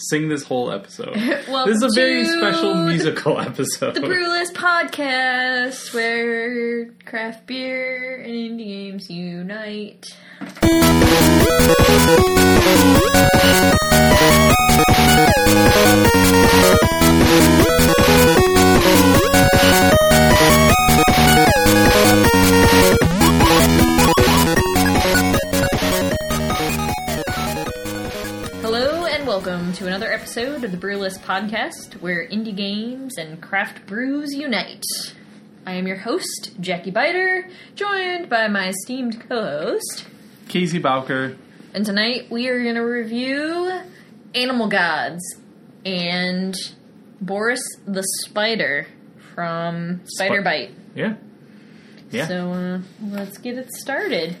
sing this whole episode. Welcome this is a very special musical episode. The Brewless Podcast, where craft beer and indie games unite. Welcome to another episode of the Brewless Podcast, where indie games and craft brews unite. I am your host, Jackie Biter, joined by my esteemed co-host, Casey Bowker. and tonight we are going to review Animal Gods and Boris the Spider from Spider Spi- Bite. Yeah. Yeah. So uh, let's get it started.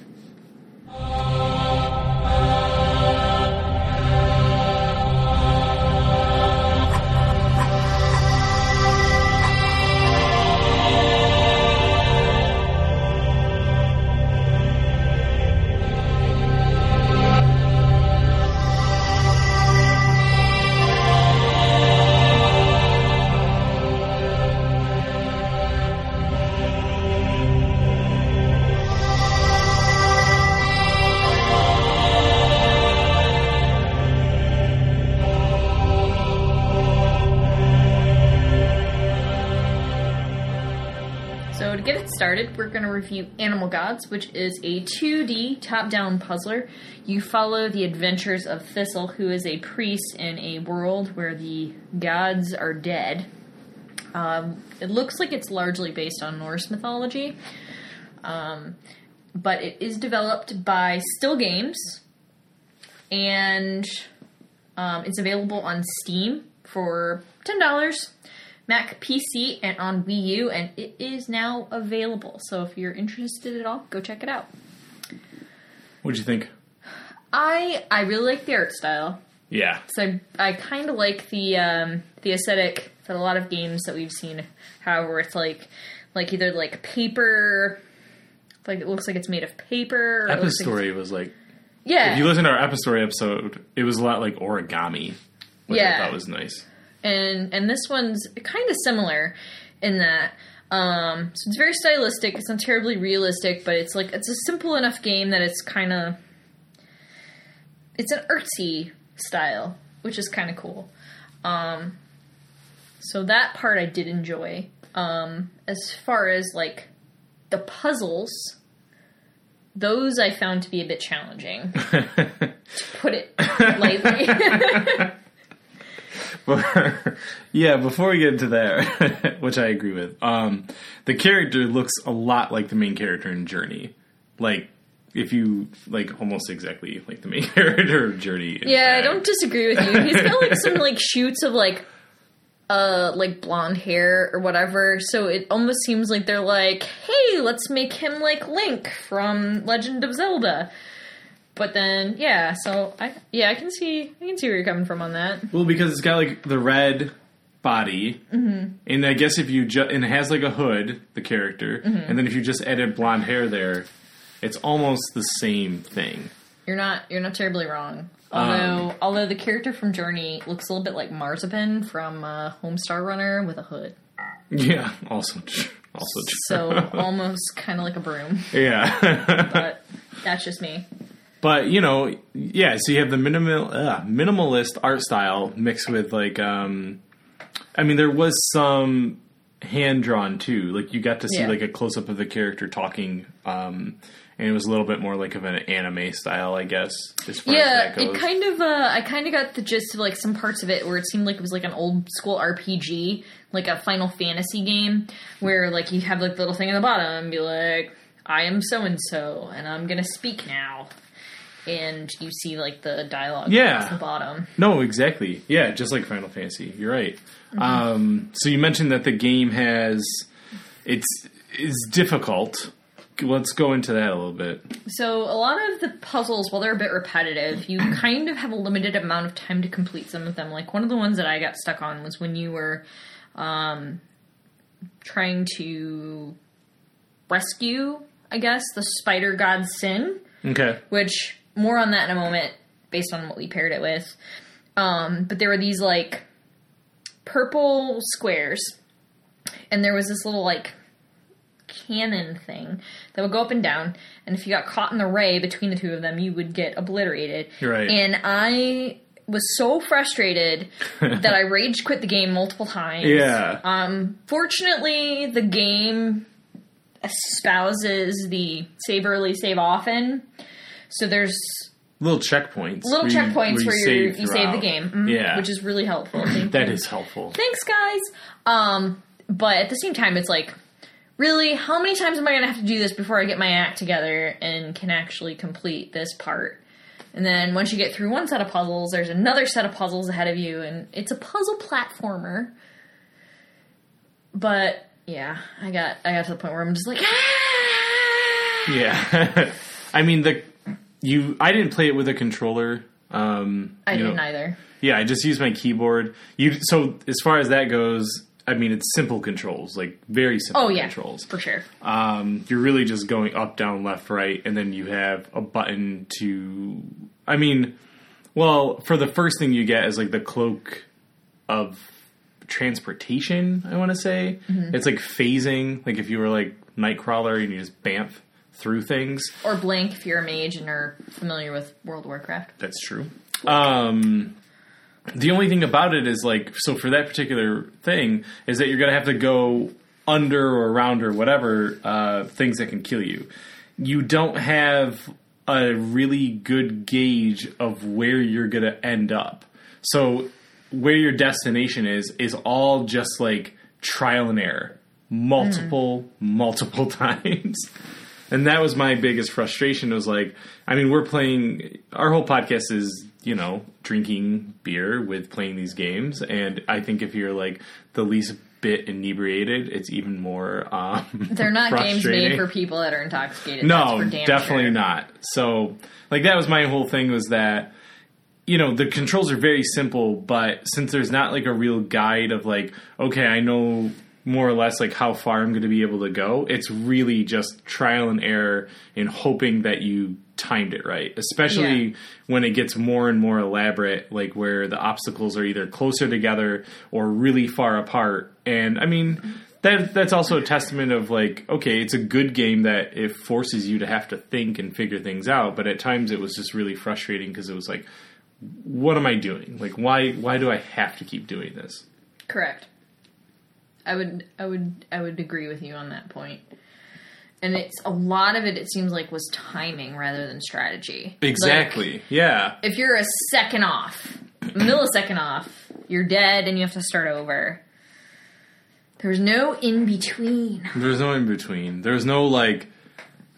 Review Animal Gods, which is a 2D top-down puzzler. You follow the adventures of Thistle, who is a priest in a world where the gods are dead. Um, it looks like it's largely based on Norse mythology, um, but it is developed by Still Games, and um, it's available on Steam for ten dollars. Mac PC and on Wii U, and it is now available. So if you're interested at all, go check it out. What'd you think? I I really like the art style. Yeah. So I, I kind of like the um, the aesthetic that a lot of games that we've seen. However, it's like like either like paper, like it looks like it's made of paper. looks like- was like yeah. if you listen to our Epistory episode, it was a lot like origami. Which I Yeah. thought was nice. And and this one's kind of similar in that um so it's very stylistic it's not terribly realistic but it's like it's a simple enough game that it's kind of it's an artsy style which is kind of cool. Um so that part i did enjoy. Um as far as like the puzzles those i found to be a bit challenging. To put it lightly yeah, before we get into there, which I agree with, um, the character looks a lot like the main character in Journey. Like, if you, like, almost exactly like the main character of Journey. Yeah, I don't disagree with you. He's got like some like shoots of like uh like blonde hair or whatever. So it almost seems like they're like, "Hey, let's make him like Link from Legend of Zelda." But then, yeah, so I yeah, I can see I can see where you're coming from on that. Well, because it's got, like, the red body, Mm-hmm. and I guess if you just, and it has, like, a hood, the character, Mm-hmm. and then if you just added blonde hair there, it's almost the same thing. You're not you're not terribly wrong. Um, Although although the character from Journey looks a little bit like Marzipan from uh, Homestar Runner with a hood. Yeah, also. Also true. So almost kind of like a broom, yeah. but that's just me. But you know, yeah. So you have the minimal uh, minimalist art style mixed with like, um, I mean, there was some hand drawn too. Like you got to see Yeah. like a close up of the character talking, um, and it was a little bit more like of an anime style, I guess. As far Yeah, as that goes. it kind of. Uh, I kind of got the gist of like some parts of it where it seemed like it was like an old school RPG, like a Final Fantasy game, where like you have like the little thing at the bottom and be like, "I am so and so, and I'm gonna speak now," and you see like the dialogue Yeah. at the bottom. No, exactly. Yeah, just like Final Fantasy. You're right. Mm-hmm. Um, so you mentioned that the game has it's is difficult. Let's go into that a little bit. So a lot of the puzzles, while they're a bit repetitive, you kind of have a limited amount of time to complete some of them. Like one of the ones that I got stuck on was when you were um, trying to rescue, I guess, the spider god Sin, Okay. which more on that in a moment, based on what we paired it with. Um, but there were these like purple squares, and there was this little like cannon thing that would go up and down. And if you got caught in the ray between the two of them, you would get obliterated. Right. And I was so frustrated that I rage quit the game multiple times. Yeah. Um, fortunately, the game espouses the save early, save often. So there's Little checkpoints. little where you- checkpoints where, you save you save the game, Mhm. Yeah. which is really helpful. That is helpful. Thanks, guys. Um, but at the same time, it's like, really, how many times am I going to have to do this before I get my act together and can actually complete this part? And then once you get through one set of puzzles, there's another set of puzzles ahead of you, and it's a puzzle platformer. But yeah, I got I got to the point where I'm just like, ah! Yeah. I mean the you I didn't play it with a controller. Um I didn't know, either. Yeah, I just used my keyboard. You so as far as that goes, I mean it's simple controls, like very simple Oh yeah, controls. for sure. Um you're really just going up, down, left, right, and then you have a button to I mean well, for the first thing you get is like the cloak of transportation, I want to say. Mm-hmm. It's like phasing, like if you were like Nightcrawler and you just bamf through things. Or Blink if you're a mage and are familiar with World of Warcraft. That's true. Um, the only thing about it is like, so for that particular thing, is that you're going to have to go under or around or whatever uh, things that can kill you. You don't have a really good gauge of where you're going to end up. So where your destination is is all just like trial and error, multiple, multiple times. And that was my biggest frustration. Was like, I mean, we're playing, our whole podcast is, you know, drinking beer with playing these games. And I think if you're like the least bit inebriated, it's even more, um, They're not games made for people that are intoxicated. No, definitely sure. not. So, like that was my whole thing was that you know, the controls are very simple, but since there's not like a real guide of like, okay, I know more or less like how far I'm going to be able to go, it's really just trial and error in hoping that you timed it right. Especially Yeah. when it gets more and more elaborate, like where the obstacles are either closer together or really far apart. And I mean, that that's also a testament of like, okay, it's a good game that it forces you to have to think and figure things out. But at times it was just really frustrating because it was like, what am I doing? Like, why why do I have to keep doing this? Correct. I would I would I would agree with you on that point. And it's a lot of it it seems like was timing rather than strategy. Like, Exactly. yeah. if you're a second off, a millisecond off, you're dead and you have to start over. There's no in between. There's no in between. There's no like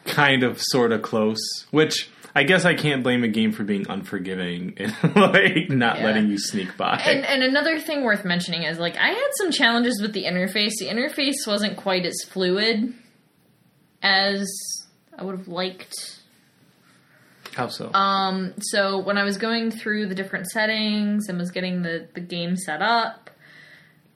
kind of sort of close, which I guess I can't blame a game for being unforgiving and like not Yeah. letting you sneak by. And and another thing worth mentioning is like I had some challenges with the interface. The interface wasn't quite as fluid as I would have liked. How so? Um, so when I was going through the different settings and was getting the, the game set up,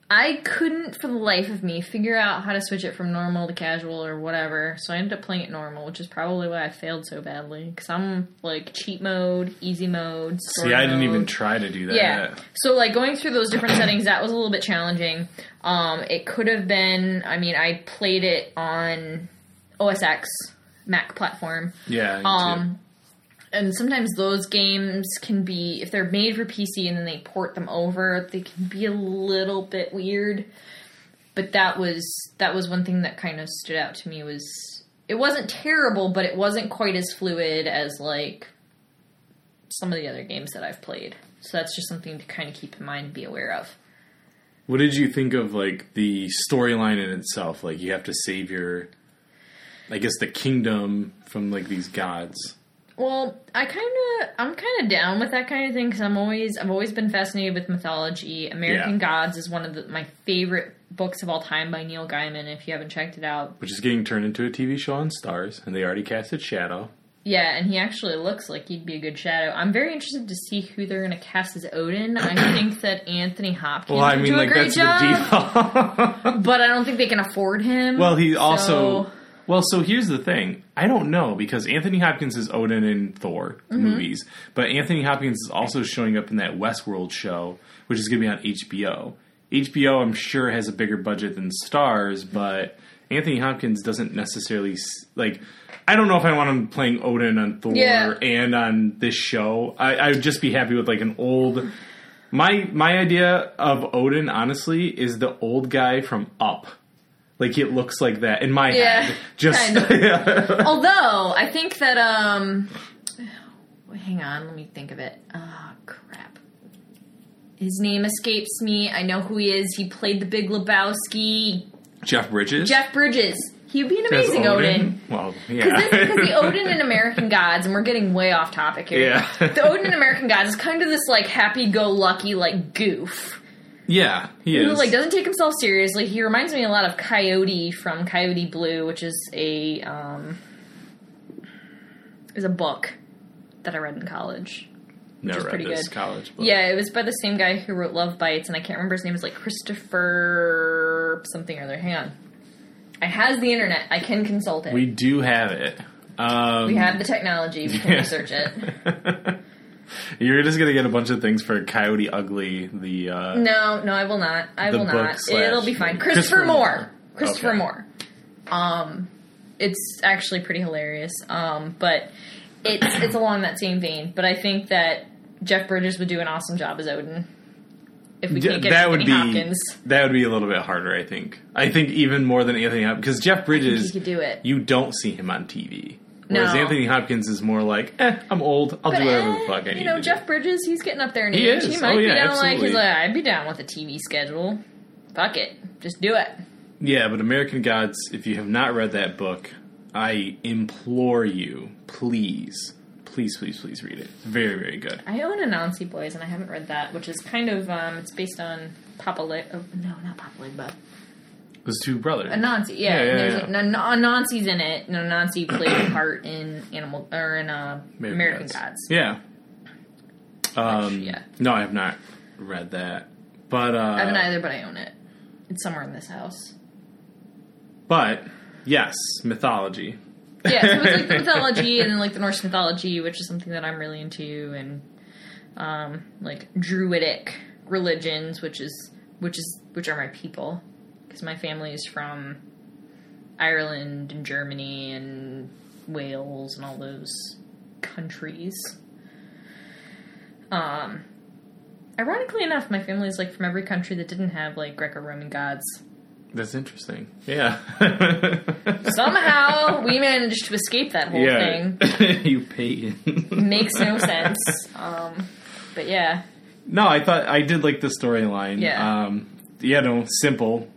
I couldn't for the life of me figure out how to switch it from normal to casual or whatever. So I ended up playing it normal, which is probably why I failed so badly. Because I'm like cheat mode, easy mode. See, I didn't even try to do that. Yeah. So like going through those different settings, that was a little bit challenging. Um, it could have been. I mean, I played it on OS X Mac platform. Yeah. me too. And sometimes those games can be, if they're made for PC and then they port them over, they can be a little bit weird. But that was that was one thing that kind of stood out to me was it wasn't terrible, but it wasn't quite as fluid as like some of the other games that I've played. So that's just something to kind of keep in mind and be aware of. What did you think of like the storyline in itself? Like you have to save your, I guess the kingdom from like these gods. Well, I kind of I'm kind of down with that kind of thing because I'm always I've always been fascinated with mythology. American Yeah. Gods is one of the, my favorite books of all time by Neil Gaiman. If you haven't checked it out, Which is getting turned into a TV show on Starz, and they already casted Shadow. yeah, and he actually looks like he'd be a good shadow. I'm very interested to see who they're going to cast as Odin. I think that Anthony Hopkins Well, I would mean, do a like great that's job, but I don't think they can afford him. well, he also so- Well, so here's the thing. I don't know because Anthony Hopkins is Odin in Thor Mm-hmm. movies, but Anthony Hopkins is also showing up in that Westworld show, which is going to be on HBO. HBO, I'm sure, has a bigger budget than Starz, but Anthony Hopkins doesn't necessarily like. I don't know if I want him playing Odin on Thor Yeah. and on this show. I, I would just be happy with like an old. My my idea of Odin, honestly, is the old guy from Up. Like it looks like that in my Yeah, head. Just kind Although I think that um, hang on, let me think of it. Ah, crap. His name escapes me. I know who he is. He played the Big Lebowski. Jeff Bridges. Jeff Bridges. He'd be an amazing Odin. Well, yeah. Because the Odin in American Gods, and we're getting way off topic here. Yeah. the Odin in American Gods is kind of this like happy-go-lucky like goof yeah, he who is. like doesn't take himself seriously. He reminds me a lot of Coyote from Coyote Blue, which is a um, is a book that I read in college. Never is read pretty this good. college book. Yeah, it was by the same guy who wrote Love Bites, and I can't remember his name. It's like Christopher something or other. Hang on, I has the internet. I can consult it. We do have it. Um, We have the technology. We can research it. You're just gonna get a bunch of things for Coyote Ugly. The uh, No, no, I will not. I will not. It'll be fine. Christopher, Christopher Moore. Moore. Christopher Okay. Moore. Um, it's actually pretty hilarious. Um, but it's it's along that same vein. But I think that Jeff Bridges would do an awesome job as Odin. If we get that would Anthony be Hopkins, that would be a little bit harder. I think. I think even more than Anthony Hopkins because Jeff Bridges, could do it. you don't see him on TV. Whereas No. Anthony Hopkins is more like, eh, I'm old. I'll But do whatever eh, the fuck I need you know, Jeff do. Bridges, he's getting up there in He age. is. He might Oh, be yeah, down like he's like, I'd be down with a TV schedule. Fuck it, just do it. Yeah, but American Gods, if you have not read that book, I implore you, please, please, please, please read it. It's very, very good. I own Anansi Boys, and I haven't read that, which is kind of um, it's based on Papa Lig. Oh, no, not Papa Legba. Those two brothers. Anansi, yeah. Yeah, yeah, there's yeah. Anansi's in it, and Anansi played a part in Animal or in uh, American, Gods. Yeah. Um, yeah. No, I have not read that. But uh, I haven't either, but I own it. It's somewhere in this house. But yes, mythology. Yeah, so it's like the mythology and then like the Norse mythology, which is something that I'm really into, and um, like druidic religions, which is which is which are my people, because my family is from Ireland and Germany and Wales and all those countries. Um, ironically enough, my family is like from every country that didn't have like Greco-Roman gods. That's interesting. Yeah. Somehow we managed to escape that whole yeah. thing. you pagan. makes no sense. Um, but yeah, No, I thought I did like the storyline. Yeah. Um, yeah, no, simple,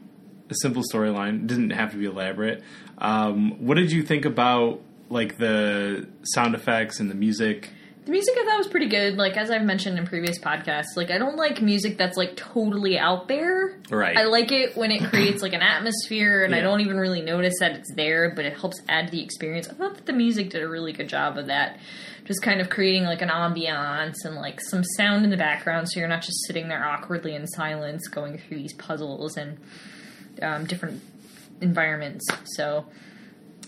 a simple storyline. Didn't have to be elaborate. Um, what did you think about like the sound effects and the music? the music I thought was pretty good. Like as I've mentioned in previous podcasts, like I don't like music that's like totally out there. Right. I like it when it creates like an atmosphere, and I don't even really notice that it's there, but it helps add to the experience. I thought that the music did a really good job of that. Just kind of creating like an ambiance and like some sound in the background, so you're not just sitting there awkwardly in silence going through these puzzles and um, different environments. So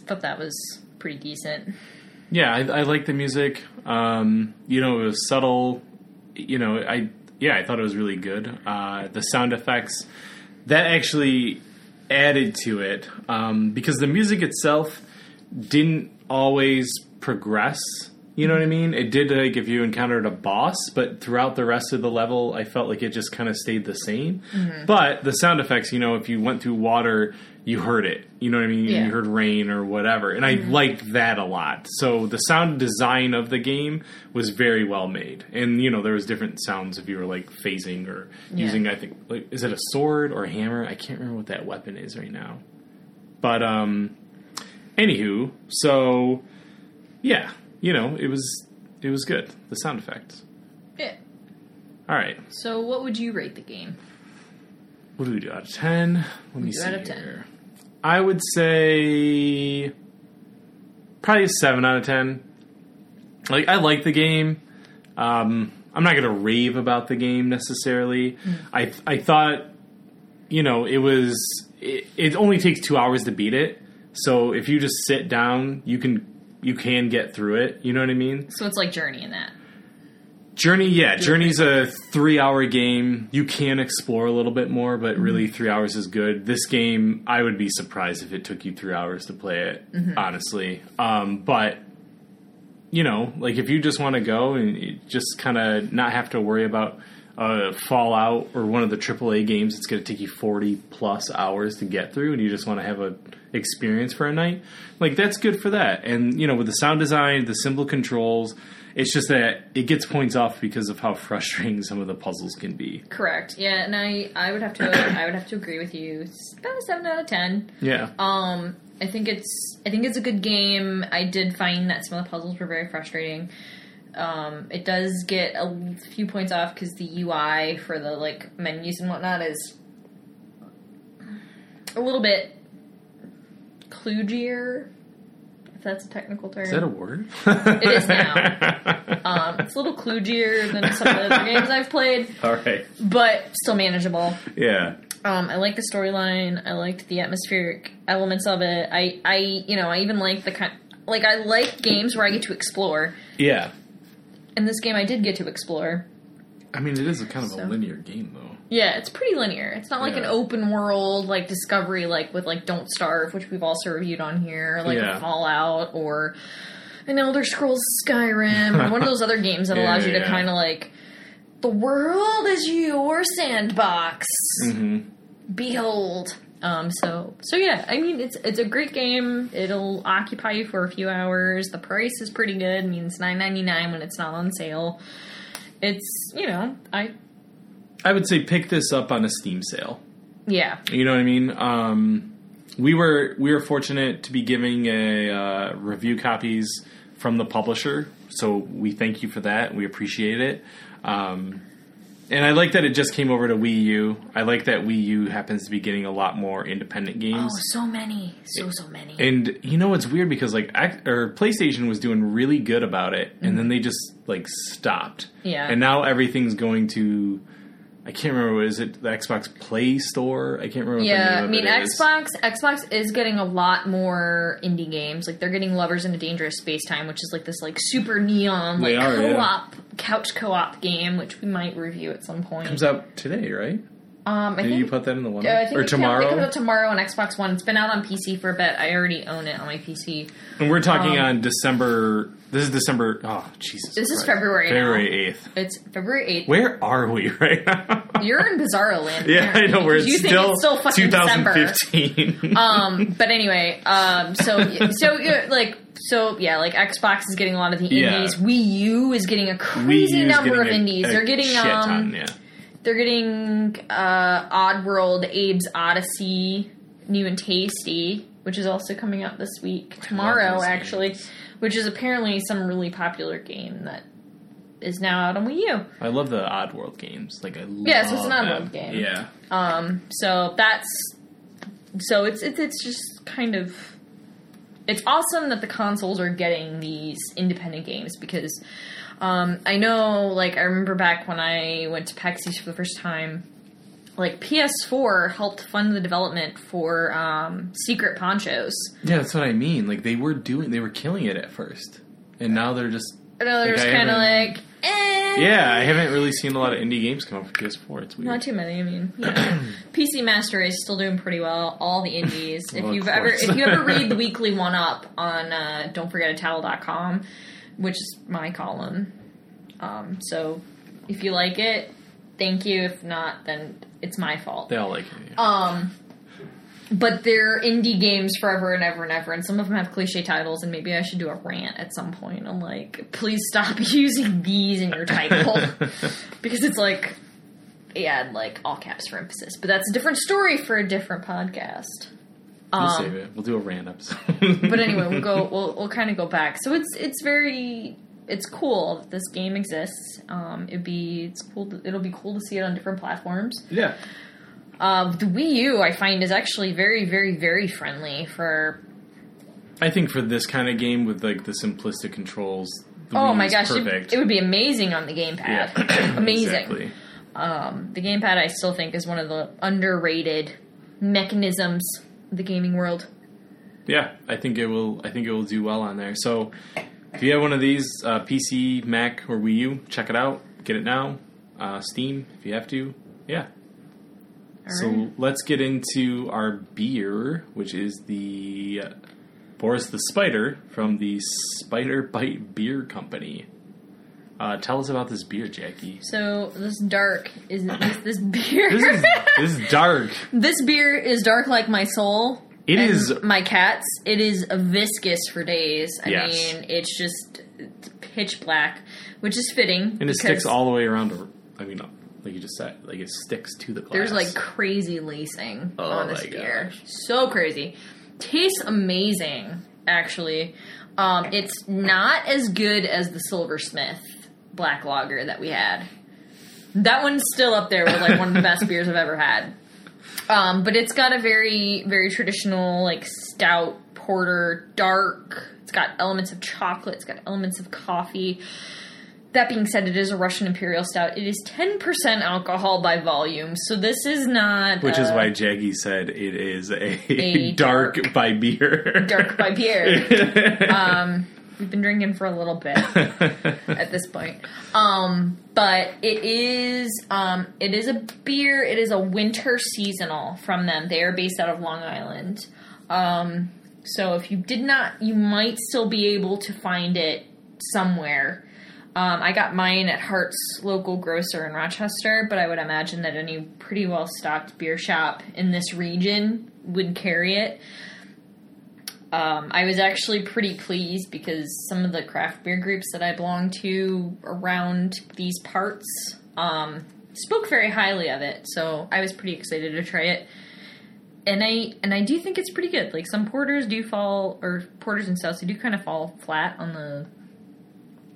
thought that was pretty decent. Yeah, I, I like the music. Um, you know, it was subtle. You know, I yeah, I thought it was really good. Uh, the sound effects that actually added to it um, because the music itself didn't always progress. You know what I mean? It did like if you encountered a boss, but throughout the rest of the level, I felt like it just kind of stayed the same. But the sound effects, you know, if you went through water, you heard it. You know what I mean? Yeah. You heard rain or whatever, and I liked that a lot. So the sound design of the game was very well made, and you know there was different sounds if you were like phasing or Yeah. using. I think like is it a sword or a hammer? I can't remember what that weapon is right now. But um, anywho, so yeah, you know it was it was good. The sound effects. Yeah. All right, So, what would you rate the game? what do we do out of ten? Let me see. out of 10? here. I would say probably a seven out of ten. Like I like the game. Um, I'm not going to rave about the game necessarily. I I thought, you know, it was it, it only takes two hours to beat it, So if you just sit down, you can you can get through it. You know what I mean? So it's like Journey in that. Journey, yeah, Journey's a three hour game. You can explore a little bit more, but really three hours is good. This game, I would be surprised if it took you three hours to play it, honestly. Um, but you know, like if you just want to go and just kind of not have to worry about uh, Fallout or one of the AAA games, it's going to take you forty plus hours to get through, and you just want to have a experience for a night. Like that's good for that. And you know, with the sound design, the simple controls, it's just that it gets points off because of how frustrating some of the puzzles can be. Correct. Yeah, and I I would have to I would have to agree with you. It's about a seven out of ten. Yeah. Um, I think it's I think it's a good game. I did find that some of the puzzles were very frustrating. Um, it does get a few points off because the UI for the like menus and whatnot is a little bit kludgier, if that's a technical term. Is that a word? It is now. um, it's a little kludgier than some of the other games I've played, All right. but still manageable. Yeah. Um, I like the storyline. I liked the atmospheric elements of it. I, I, you know, I even like the kind. Like I like games where I get to explore. Yeah. In this game, I did get to explore. I mean, it is a kind of So. a linear game, though. Yeah, it's pretty linear. It's not like an open world like Discovery, like with like Don't Starve, which we've also reviewed on here, like Yeah. Fallout or an Elder Scrolls Skyrim, or one of those other games that Yeah, allows you to kind of like the world is your sandbox. hmm behold um so so yeah i mean it's it's a great game it'll occupy you for a few hours the price is pretty good I mean it's 9.99 when it's not on sale it's you know i I would say pick this up on a Steam sale. yeah You know what I mean? Um, we were we were fortunate to be giving a uh, review copies from the publisher, so we thank you for that. We appreciate it. Um, and I like that it just came over to Wii U. I like that Wii U happens to be getting a lot more independent games. oh so many so so many And you know it's weird because like or PlayStation was doing really good about it, and then they just like stopped. Mm-hmm. Yeah. And now everything's going to. I can't remember. Is it the Xbox Play Store? I can't remember. what the yeah, I mean it is. Xbox. Xbox is getting a lot more indie games. Like they're getting Lovers in a Dangerous Space Time, which is like this like super neon like are, yeah. co-op couch co-op game, which we might review at some point. comes out today, right? Um, I Did think you put that in the one Uh, I think or it, tomorrow? It comes out tomorrow on Xbox One. It's been out on PC for a bit. I already own it on my PC. and we're talking um, on December. This is December. Oh Jesus! This is Christ. February now. February eighth. It's February eighth. Where are we right now? You're in Bizarro Land. yeah, I know. We're You think still, it's still fucking December. 2015. Um, but anyway, um, so so yeah, like so yeah, like Xbox is getting a lot of the Yeah. indies. Wii U is getting a crazy number of a- indies. a They're getting shit um, ton, yeah. They're getting uh, Oddworld, Abe's Oddysee, New and Tasty, which is also coming out this week tomorrow, actually, games. which is apparently some really popular game that is now out on Wii U. I love the Oddworld games. Like I love Yeah, so it's an. Oddworld game. Yeah. Um, so that's so it's it's it's just kind of it's awesome that the consoles are getting these independent games because um, I know like I remember back when I went to PAX East for the first time. Like PS4 helped fund the development for um, Secret Ponchos. Yeah, that's what I mean. Like they were doing, they were killing it at first, and now they're just. Know they're Like, just kind of like, eh. Yeah, I haven't really seen a lot of indie games come out for PS4. It's weird. Not too many. I mean, know. PC Master is still doing pretty well. All the indies. if Well, of you've ever, if you ever read the weekly one up on uh, don't forget com, which is my column. Um, so if you like it, thank you. If not, then it's my fault. they all like it. yeah. Um, but they're indie games forever and ever and ever, and some of them have cliche titles. And maybe I should do a rant at some point. I'm like, please stop using these in your title because it's like, yeah, like all caps for emphasis. But that's a different story for a different podcast. We'll Um, save it. We'll do a rant episode. but anyway, we'll go. We'll we'll kind of go back. So it's it's very it's cool that this game exists. Um, it'd be it's cool. To, it'll be cool to see it on different platforms. yeah. Uh, the Wii U, I find, is actually very, very, very friendly for. I think for this kind of game with like the simplistic controls. The Oh Wii my gosh, it, perfect. it would be amazing on the gamepad. yeah, amazing. Exactly. Um, the gamepad, I still think, is one of the underrated mechanisms the gaming world. yeah, I think it will. I think it will do well on there. So, if you have one of these, uh, PC, Mac, or Wii U, check it out. Get it now. Uh, Steam, if you have to. Yeah. so right. let's get into our beer, which is the uh, Boris the Spider from the Spider Bite Beer Company. Uh, tell us about this beer, Jackie. So this dark is this, this beer. This is this is dark. this beer is dark like my soul. It is my cats. It is viscous for days. I Yes. mean, it's just it's pitch black, which is fitting. and it sticks all the way around. I mean, like you just said, like it sticks to the glass. There's like crazy lacing Oh on this beer. gosh. So crazy. Tastes amazing, actually. Um, it's not as good as the Silversmith Black Lager that we had. That one's still up there with like one of the best beers I've ever had. Um, but it's got a very, very traditional, like stout porter, dark. It's got elements of chocolate. It's got elements of coffee. That being said, it is a Russian Imperial Stout. It is 10% alcohol by volume, so this is not. Which is why Jackie said it is a, A dark, dark- by beer. dark by beer. um, we've been drinking for a little bit at this point. Um, but it is um, it is a beer. It is a winter seasonal from them. They are based out of Long Island. Um, so if you did not, you might still be able to find it somewhere. Um, I got mine at Hart's local grocer in Rochester, but I would imagine that any pretty well stocked beer shop in this region would carry it. Um, I was actually pretty pleased because some of the craft beer groups that I belong to around these parts um, spoke very highly of it, so I was pretty excited to try it. And I and I do think it's pretty good. Like some porters do fall, or porters and stouts, they do kind of fall flat on the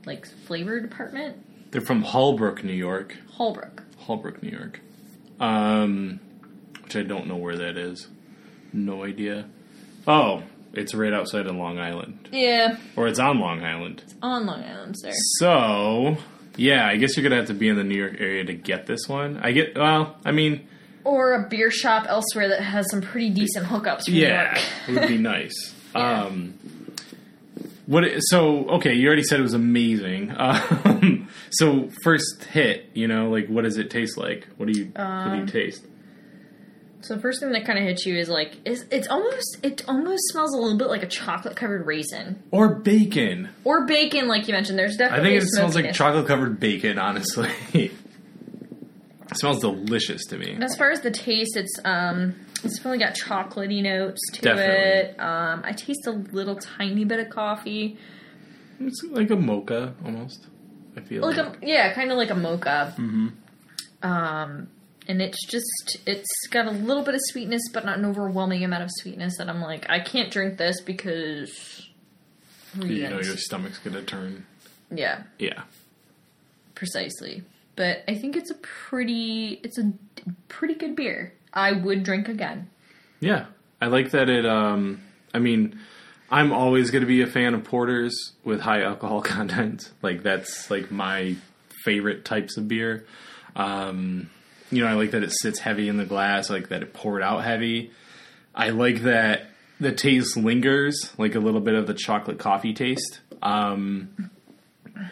like flavor department. They're from Hallbrook, New York. Holbrook. Hallbrook, New York. Um, which I don't know where that is. No idea. Oh, it's right outside of Long Island, Yeah, or it's on Long Island. It's on Long Island, sir. So, yeah, I guess you're gonna have to be in the New York area to get this one. I get. Well, I mean, Or a beer shop elsewhere that has some pretty decent hookups yeah, it would be nice. Yeah. Um, what? It, so, okay, you already said it was amazing. Um, so, first hit, you know, like, what does it taste like? What do you? what do Um, you taste? So the first thing that kind of hits you is like is it's almost it almost smells a little bit like a chocolate covered raisin Or bacon. or bacon, like you mentioned. There's definitely I definitely think a it smells like smokiness. chocolate covered bacon, honestly. it smells delicious to me. And as far as the taste, it's um it's definitely got chocolatey notes to Definitely. it. Um, I taste a little tiny bit of coffee, It's like a mocha almost. I feel like like. a yeah, kind of like a mocha. Mhm. Um, and it's just it's got a little bit of sweetness, but not an overwhelming amount of sweetness. That I'm like, I can't drink this because You know your stomach's gonna turn. yeah. Yeah. precisely. But I think it's a pretty it's a pretty good beer. I would drink again. Yeah. I like that it um I mean I'm always gonna be a fan of porters with high alcohol content. Like that's like my favorite types of beer. Um you know, I like that it sits heavy in the glass, I like that it poured out heavy. I like that the taste lingers, like a little bit of the chocolate coffee taste. Um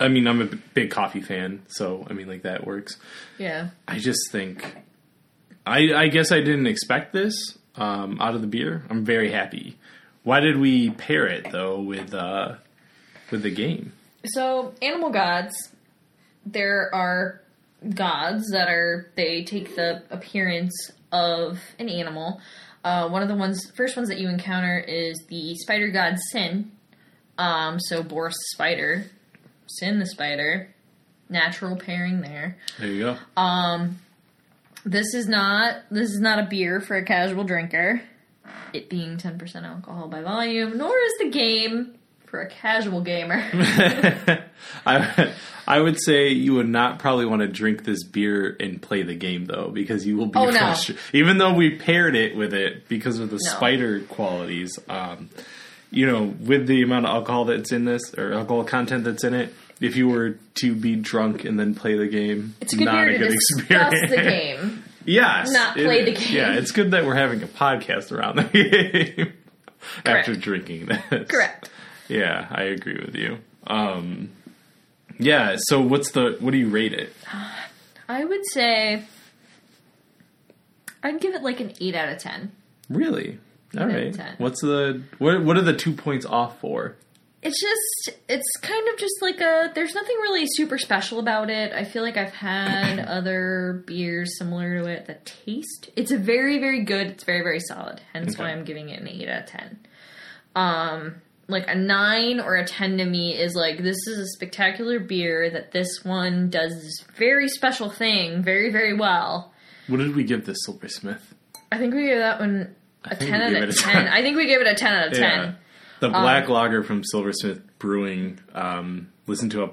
I mean, I'm a big coffee fan, so I mean, like that works. Yeah. I just think, I I guess I didn't expect this um, out of the beer. I'm very happy. Why did we pair it though with uh, with the game? So animal gods, there are gods that are they take the appearance of an animal. Uh, one of the ones first ones that you encounter is the spider god Sin. Um, so Boris the spider, Sin the spider, natural pairing there. There you go. Um, this is not this is not a beer for a casual drinker. It being ten percent alcohol by volume, nor is the game for a casual gamer. I I would say you would not probably want to drink this beer and play the game though, because you will be Oh, no. Even though we paired it with it because of the No. spider qualities, um, you know, with the amount of alcohol that's in this or alcohol content that's in it. If you were to be drunk and then play the game, It's a good not a to good experience. the game. Yes, Not it play the game. Yeah, it's good that we're having a podcast around the game. after drinking this. Correct. Yeah, I agree with you. Um, yeah. So what's the what do you rate it? I would say I'd give it like an eight out of ten. Really? All Eight of 10. What's the what? What are the two points off for? It's just it's kind of just like a there's nothing really super special about it. I feel like I've had other beers similar to it that taste. It's a very very good. It's very very solid. Hence why I'm giving it an 8 out of 10. Um like a 9 or a 10 to me is like this is a spectacular beer that this one does this very special thing very very well. What did we give the silversmith? I think we gave that one a 10 out of 10. 10. I think we gave it a 10 out of 10. Yeah. The Um, black lager from Silversmith Brewing. Um, listen to a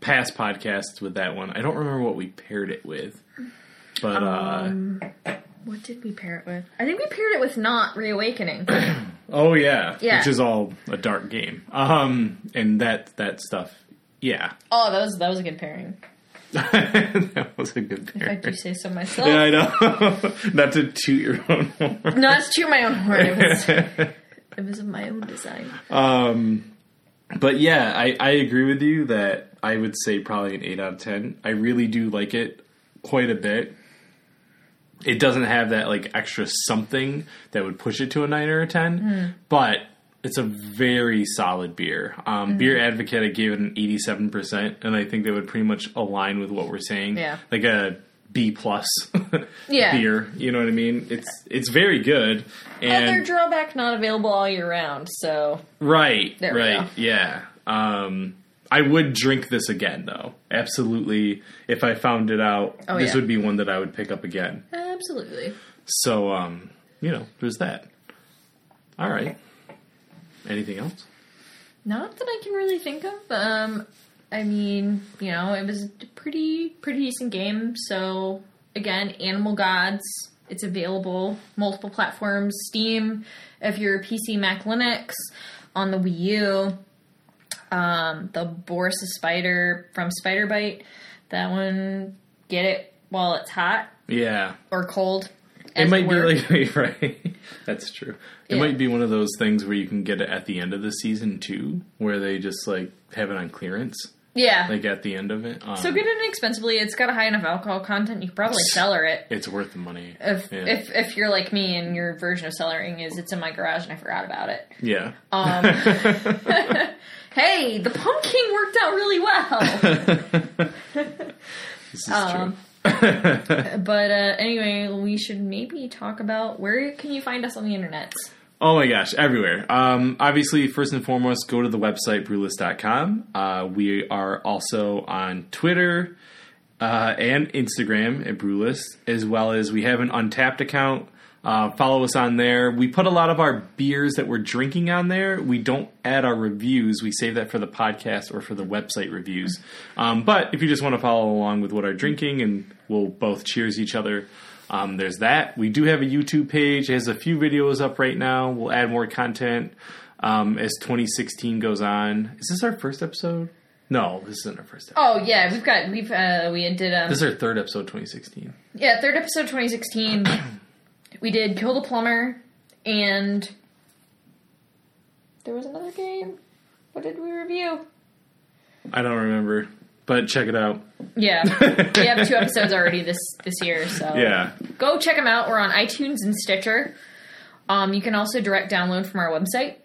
past podcast with that one. I don't remember what we paired it with, but uh, Um, What did we pair it with? I think we paired it with Not Reawakening. oh yeah, Yeah. which is all a dark game. Um, and that that stuff, yeah, oh, that was that was a good pairing. that was a good pairing. If I do say so myself. Yeah, I know. Not to toot your own horn. Not to toot my own horn. It was, it was my own design. Um, but yeah, I, I agree with you that I would say probably an 8 out of 10. I really do like it quite a bit. It doesn't have that like extra something that would push it to a 9 or a 10, but it's a very solid beer. Um, Beer Advocate, I gave it an 87%, and I think that would pretty much align with what we're saying. Yeah. Like a B plus Yeah. beer. You know what I mean? It's it's very good. And Other drawback not available all year round. So Right, right, yeah. Um, I would drink this again, though. Absolutely. If I found it out, Oh, this yeah. would be one that I would pick up again. absolutely. So, um, you know, there's that. All right. Anything else? Not that I can really think of. Um, I mean, you know, it was a pretty pretty decent game. So again, Animal Gods. It's available multiple platforms. Steam, if you're a PC, Mac, Linux, on the Wii U. Um, the Boris Spider from Spider Bite. That one, get it while it's hot Yeah. or cold. It might be were. like, right. That's true. It Yeah. might be one of those things where you can get it at the end of the season, too, where they just, like, have it on clearance, yeah. like, at the end of it. Um, so get it inexpensively. It's got a high enough alcohol content. You could probably cellar it. It's worth the money. If Yeah. if if you're like me and your version of cellaring is it's in my garage and I forgot about it. Yeah. Um, hey, the pumpkin worked out really well. This is um, true. but uh, anyway, we should maybe talk about where can you find us on the internet? Oh my gosh, everywhere. Um, obviously, first and foremost, go to the website brewlist.com. Uh, we are also on Twitter uh, and Instagram at Brewlist, as well as we have an Untappd account. Uh, follow us on there. We put a lot of our beers that we're drinking on there. We don't add our reviews. We save that for the podcast or for the website reviews. Um, but if you just want to follow along with what our drinking and we'll both cheers each other, um, there's that. We do have a YouTube page. It has a few videos up right now. We'll add more content um, as 2016 goes on. Is this our first episode? No, this isn't our first episode. Oh yeah, we've got we've uh, we did um This is our third episode, 2016. yeah third episode 2016. We did Kill the Plumber and there was another game. What did we review? I don't remember, but check it out. Yeah, we have two episodes already this this year. So Yeah. go check them out. We're on iTunes and Stitcher. Um, you can also direct download from our website.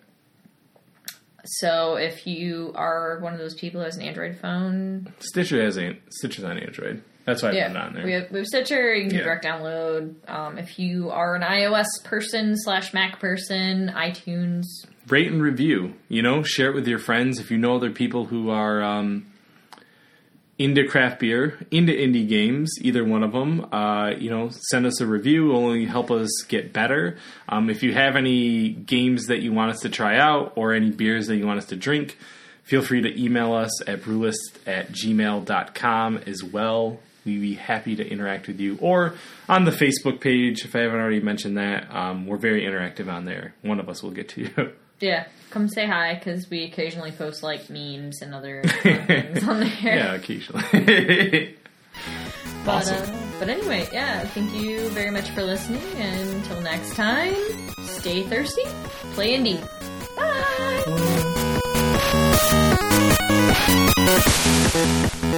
So if you are one of those people who has an Android phone, Stitcher has an Stitcher's on Android. That's why I put it on there. we have, we have Stitcher. You can Yeah. direct download. Um, if you are an iOS person slash Mac person, iTunes. Rate and review. You know, share it with your friends. If you know other people who are um, into craft beer, into indie games, either one of them, uh, you know, send us a review. It'll only help us get better. Um, if you have any games that you want us to try out or any beers that you want us to drink, feel free to email us at brewlist at gmail.com as well. We'd be happy to interact with you. Or on the Facebook page, if I haven't already mentioned that, um, we're very interactive on there. One of us will get to you. Yeah, come say hi because we occasionally post like memes and other things on there. yeah, occasionally. But, awesome. uh, but anyway, yeah, thank you very much for listening. And until next time, stay thirsty, play indie. Bye.